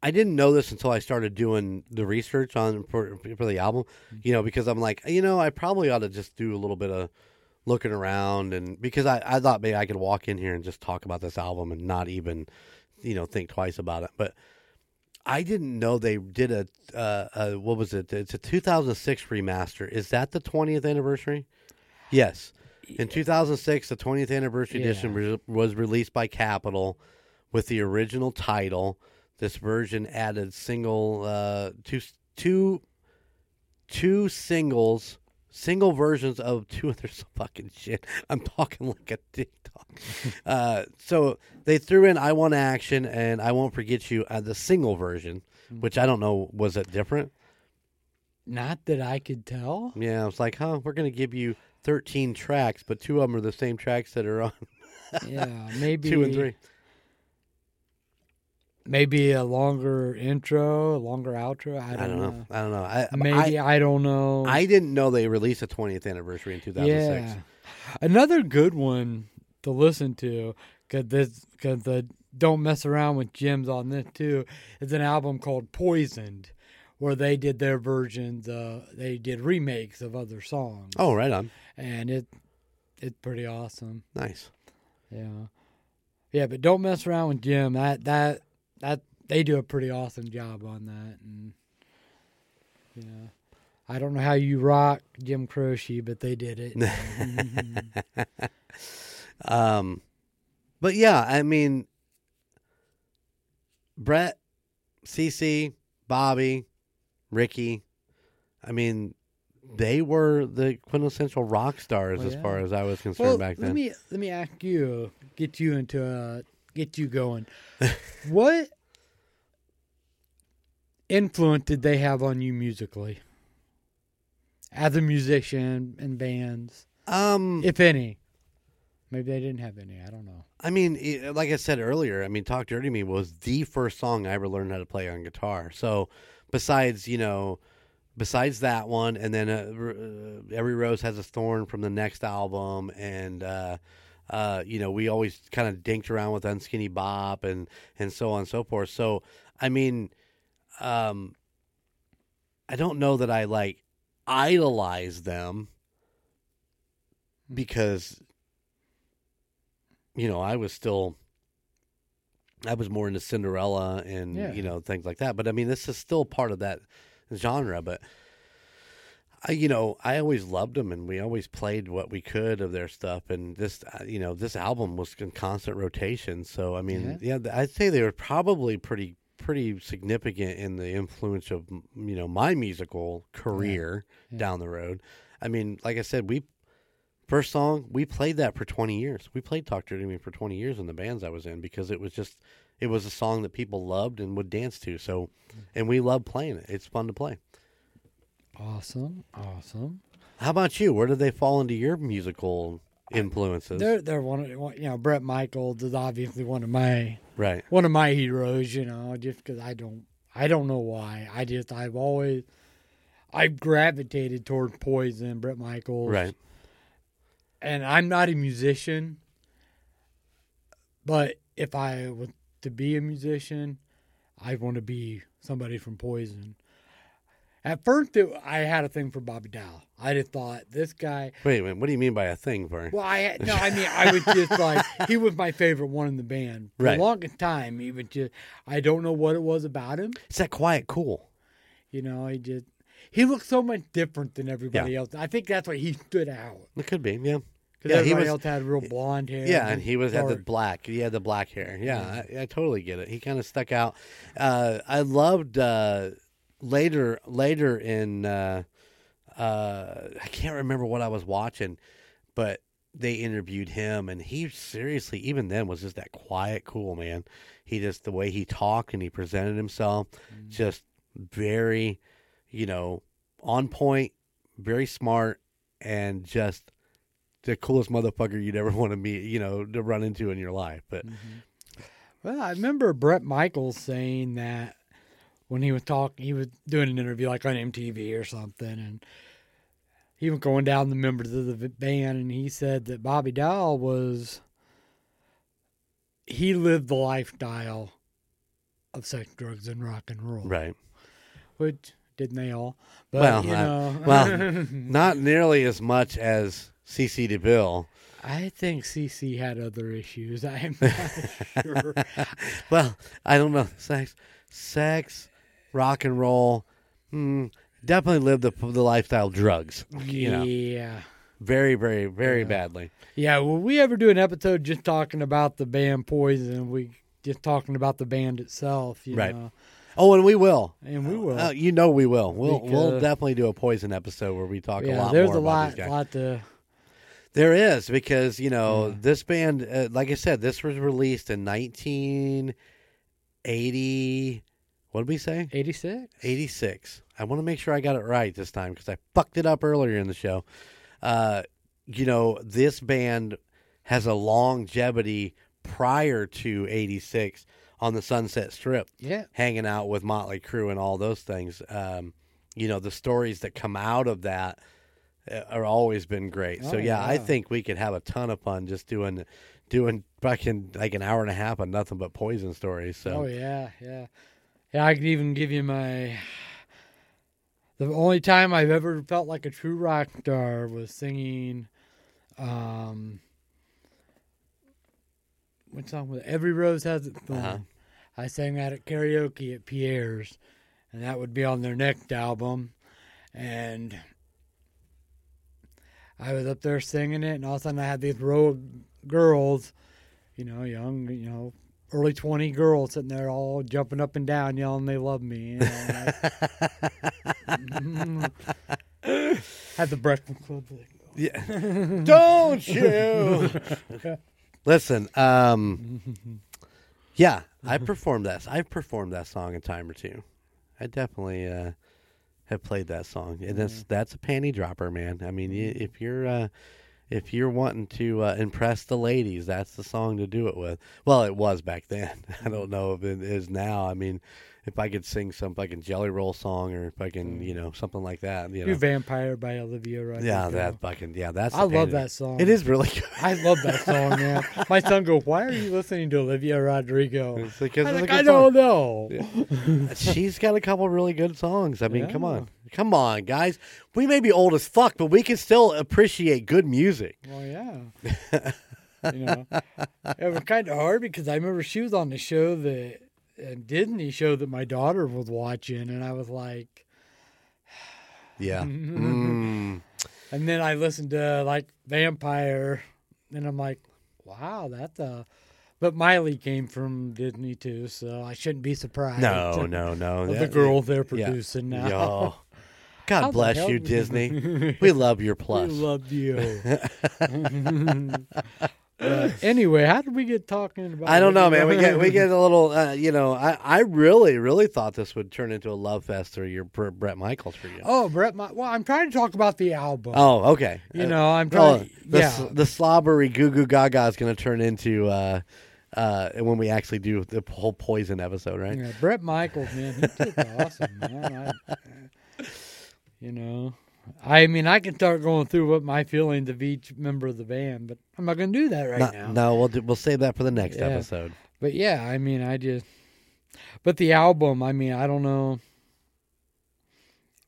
I didn't know this until I started doing the research on for for the album, you know, because I'm like, you know, I probably ought to just do a little bit of looking around and because I, I thought maybe I could walk in here and just talk about this album and not even, you know, think twice about it. But I didn't know they did a, uh, a what was it? It's a 2006 remaster. Is that the 20th anniversary? Yes. In 2006, the 20th anniversary edition Yeah. re- was released by Capitol with the original title. This version added single uh, two two two singles, single versions of two other fucking shit. I'm talking like a TikTok. uh, so they threw in "I Want Action" and "I Won't Forget You" uh, the single version, which I don't know was it different. Not that I could tell. Yeah, I was like, huh, we're gonna give you 13 tracks, but two of them are the same tracks that are on Yeah, maybe two and three. Maybe a longer intro, a longer outro. I don't, I don't know. I don't know. I, Maybe I, don't know. I, I didn't know they released a 20th anniversary in 2006. yeah, another good one to listen to because the don't mess around with Jim's on this too is an album called Poisoned, where they did their versions. Uh, they did remakes of other songs. Oh, right on. and it it's pretty awesome. Nice. Yeah, yeah, but don't mess around with Jim. That that that they do a pretty awesome job on that, and yeah, I don't know how you rock Jim Croce, but they did it. Um, but yeah, I mean, Bret, CC, Bobby, Rikki. I mean, they were the quintessential rock stars Well, as yeah. far as I was concerned well, back let then. me let me ask you, get you into uh, get you going. what influence did they have on you musically, as a musician and bands, um, if any? Maybe they didn't have any. I don't know. I mean, like I said earlier, I mean, "Talk Dirty to Me" was the first song I ever learned how to play on guitar. So, besides, you know, besides that one, and then uh, uh, "Every Rose Has a Thorn" from the next album, and uh, uh, you know, we always kind of dinked around with "Unskinny Bop" and and so on and so forth. So, I mean, um, I don't know that I like idolize them because you know I was still I was more into Cinderella and Yeah. you know things like that. But I mean, this is still part of that genre. But I, you know, I always loved them, and we always played what we could of their stuff. And this, uh, you know, this album was in constant rotation. So I mean, yeah, th- I'd say they were probably pretty pretty significant in the influence of you know my musical career Yeah. down the road. I mean, like I said, we first song we played that for 20 years we played talk dirty to me for 20 years in the bands i was in because it was just it was a song that people loved and would dance to so and we love playing it it's fun to play Awesome, awesome. how about you where did they fall into your musical influences They're they're one of you know Bret Michaels is obviously one of my right one of my heroes. You know, just because I don't I don't know why. I just I've always I've gravitated toward Poison, Bret Michaels, right and I'm not a musician, but if I was to be a musician, I'd want to be somebody from Poison. At first, it, I had a thing for Bobby Dall. I just thought this guy. wait a minute what do you mean by a thing for Well, I no, I mean, I was just like he was my favorite one in the band for Right. the longest time. He was just I don't know what it was about him. it's that quiet cool You know, he just he looked so much different than everybody else. I think that's why he stood out it could be yeah because Yeah, he everybody was- else had real blonde hair. Yeah, and he was had the black. He had the black hair. Yeah, I, I totally get it. He kind of stuck out. Uh, I loved uh, later later in. Uh, uh, I can't remember what I was watching, but they interviewed him, and he seriously, even then, was just that quiet, cool man. He just the way he talked and he presented himself, just very, you know, on point, very smart, and just the coolest motherfucker you'd ever want to meet, you know, to run into in your life. But Well, I remember Bret Michaels saying that when he was talking, he was doing an interview like on MTV or something, and he was going down the members of the band, and he said that Bobby Dall was he lived the lifestyle of sex, drugs, and rock and roll, right, which didn't they all? But Well, you know, well, not nearly as much as CC DeVille. I think CC had other issues. I am not sure. Well, I don't know. Sex, sex, rock and roll. Hmm, definitely lived the the lifestyle drugs. You know, Yeah. very, very, very Yeah. badly. Yeah, will we ever do an episode just talking about the band Poison? We just talking about the band itself, you Right. know. Oh, and we will. And we will. Uh, you know we will. We'll we'll definitely do a poison episode where we talk a lot there's more a about lot, guys. lot to. There is because you know Yeah. this band, uh, like I said, this was released in 1980. What did we say? 86? 86. I want to make sure I got it right this time because I fucked it up earlier in the show. Uh, you know, this band has a longevity prior to 86 on the Sunset Strip, Yeah. hanging out with Motley Crue and all those things. Um, you know, the stories that come out of that uh, are always been great. so Oh, yeah, I think we could have a ton of fun just doing doing fucking like an hour and a half of nothing but poison stories. So Oh, yeah, yeah. Yeah, I could even give you my. The only time I've ever felt like a true rock star was singing. Um, what song was it? Every Rose Has Its Thorn. Uh-huh. I sang that at karaoke at Pierre's, and that would be on their next album. And I was up there singing it, and all of a sudden I had these row of girls, you know, young, you know, early 20 girls sitting there all jumping up and down yelling they love me. You know, had the Breakfast Club. like, Yeah. Don't you? Listen, um, yeah, I performed that. I've performed that song a time or two. I definitely uh, have played that song, and that's that's a panty dropper, man. I mean, if you're uh, if you're wanting to uh, impress the ladies, that's the song to do it with. Well, it was back then. I don't know if it is now. I mean, if I could sing some fucking Jelly Roll song, or if I can, you know, something like that. You know, Vampire by Olivia Rodrigo. yeah, that fucking yeah, that's. I love that song. It is really good. I love that song, man. My son goes, "Why are you listening to Olivia Rodrigo?" It's because it's like, I don't know. She's got a couple really good songs. I mean, come on, come on, guys. We may be old as fuck, but we can still appreciate good music. Well, yeah. you know, it was kind of hard because I remember she was on the show that a Disney show that my daughter was watching, and I was like, Yeah. Mm. and then I listened to like Vampire, and I'm like, wow, that's a. But Miley came from Disney too, so I shouldn't be surprised. No, no, no. Of the That- girl they're yeah. producing now. Yo. God the bless you, Disney. We love your plus. We love you. Anyway, how did we get talking about? I don't know, man. We get we get a little, uh, you know. I, I really really thought this would turn into a love fest or your Br- Bret Michaels for you. Oh, Bret. My, well, I'm trying to talk about the album. Oh, okay. you Uh, know, I'm oh, trying. the, yeah. the slobbery goo goo gaga is going to turn into uh, uh, when we actually do the whole poison episode, right? yeah, Bret Michaels, man, he's awesome, man. I, you know, I mean, I can start going through what my feelings of each member of the band, but I'm not going to do that right no, now. no, we'll do, we'll save that for the next Yeah. episode. But yeah, I mean, I just. But the album, I mean, I don't know.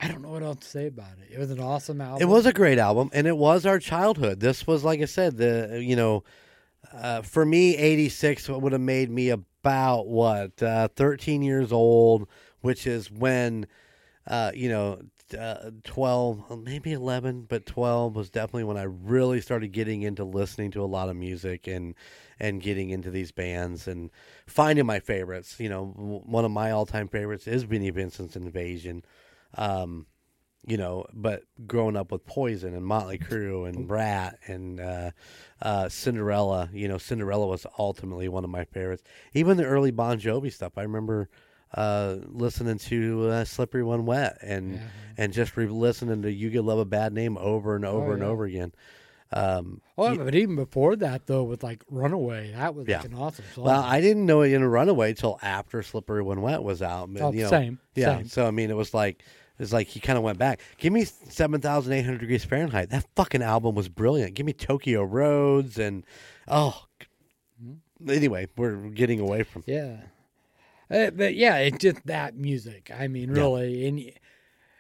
I don't know what else to say about it. It was an awesome album. It was a great album, and it was our childhood. This was, like I said, the you know, uh, for me, '86 would have made me about what uh, 13 years old, which is when, uh, you know, uh, 12, maybe 11, but 12 was definitely when I really started getting into listening to a lot of music and and getting into these bands and finding my favorites. You know, one of my all-time favorites is Vinnie Vincent's Invasion. Um, you know, but growing up with Poison and Motley Crue and Brat and uh, uh, Cinderella, you know, Cinderella was ultimately one of my favorites. Even the early Bon Jovi stuff, I remember uh, listening to uh, Slippery When Wet and Yeah. and just re- listening to You Could Love a Bad Name over and over and yeah. over again. Um, Oh, but even before that, though, with like Runaway, that was Yeah. like an awesome song. well, I didn't know it in Runaway till after Slippery When Wet was out. But, Oh, you know, same, Yeah. same. So I mean, it was like it's like he kind of went back. Give me seven thousand eight hundred degrees Fahrenheit. That fucking album was brilliant. Give me Tokyo Roads and oh. Anyway, we're getting away from. Yeah. Uh, but yeah, it's just that music. I mean, really, and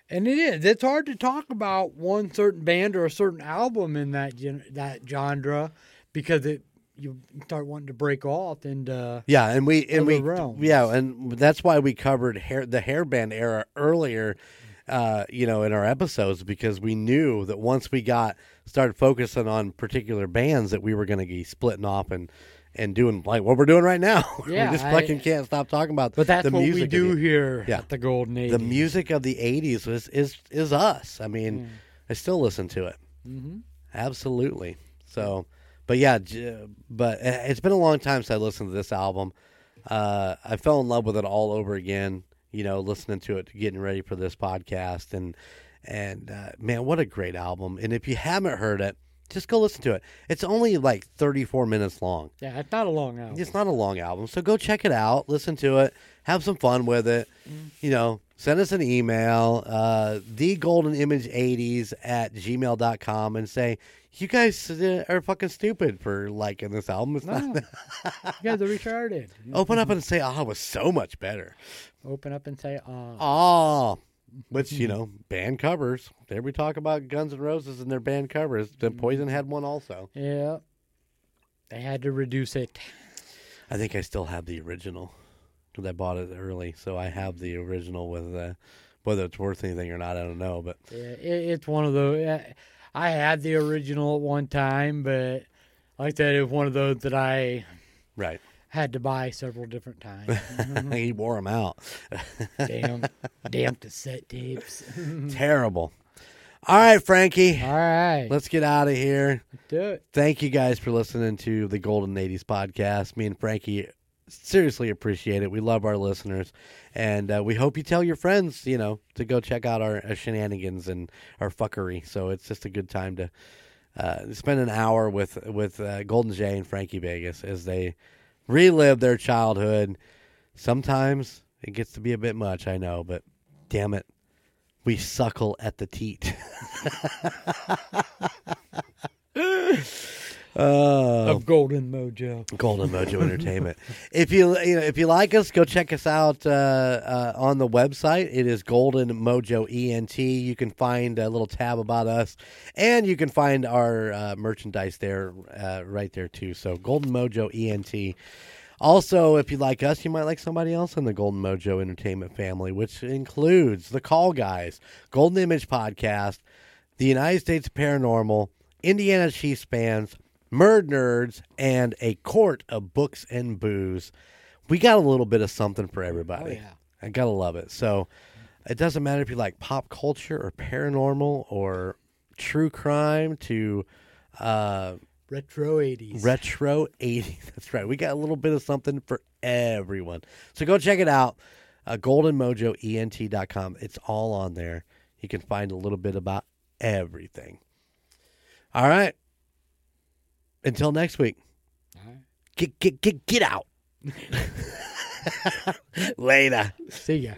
and it is. It's hard to talk about one certain band or a certain album in that gen- that genre because it you start wanting to break off and uh, Yeah, and we and we realms. yeah, and that's why we covered hair the hairband era earlier. Uh, you know, in our episodes because we knew that once we got started focusing on particular bands that we were going to be splitting off and and doing like what we're doing right now. Yeah, we just I- fucking can't stop talking about. but that's the what music we do the- here Yeah. at the Golden Age. the music of the '80s is is is us. I mean, I still listen to it. hmm Absolutely. So, but yeah, but it's been a long time since I listened to this album. Uh, I fell in love with it all over again. You know, listening to it, getting ready for this podcast, and and uh, man, what a great album! And if you haven't heard it, just go listen to it. It's only like 34 minutes long. Yeah, it's not a long album. It's not a long album, so go check it out, listen to it, have some fun with it. You know, send us an email, uh, the golden image 80s at gmail.com and say, you guys are fucking stupid for liking this album. It's No, not. you guys are retarded. Open up and say, oh, it was so much better. Open up and say, uh, Oh, which, you know, band covers. There we talk about Guns N' Roses and their band covers. The Poison had one also. yeah. They had to reduce it. I think I still have the original because I bought it early, so I have the original with uh, whether it's worth anything or not. I don't know, but Yeah, it, it's one of those. I had the original at one time, but like I said, it was one of those that I right, had to buy several different times. he wore them out. damn, damn cassette tapes. Terrible. All right, Frankie, All right, let's get out of here. do it. Thank you guys for listening to the Golden 80s podcast. Me and Frankie seriously appreciate it. We love our listeners. And uh, we hope you tell your friends, you know, to go check out our, our shenanigans and our fuckery. So it's just a good time to uh, spend an hour with with uh, Golden J and Frankie Vegas as they relive their childhood. Sometimes it gets to be a bit much, I know, but damn it, we suckle at the teat. uh, Of Golden Mojo. Golden Mojo Entertainment. If you you know if you like us, go check us out uh, uh, on the website. It is Golden Mojo ENT. You can find a little tab about us, and you can find our uh, merchandise there uh, right there too. So Golden Mojo ENT. Also, if you like us, you might like somebody else in the Golden Mojo Entertainment family, which includes the Call Guys, Golden Image Podcast, the United States Paranormal, Indiana Chiefs fans, Murd Nerds, and a court of books and booze. We got a little bit of something for everybody. Oh, yeah. I gotta love it. So it doesn't matter if you like pop culture or paranormal or true crime to uh, Retro 80s. retro 80s. That's right. We got a little bit of something for everyone. So go check it out. Uh, goldenmojoent.com. It's all on there. You can find a little bit about everything. All right. Until next week. Right. Get get get get out. Later. See ya.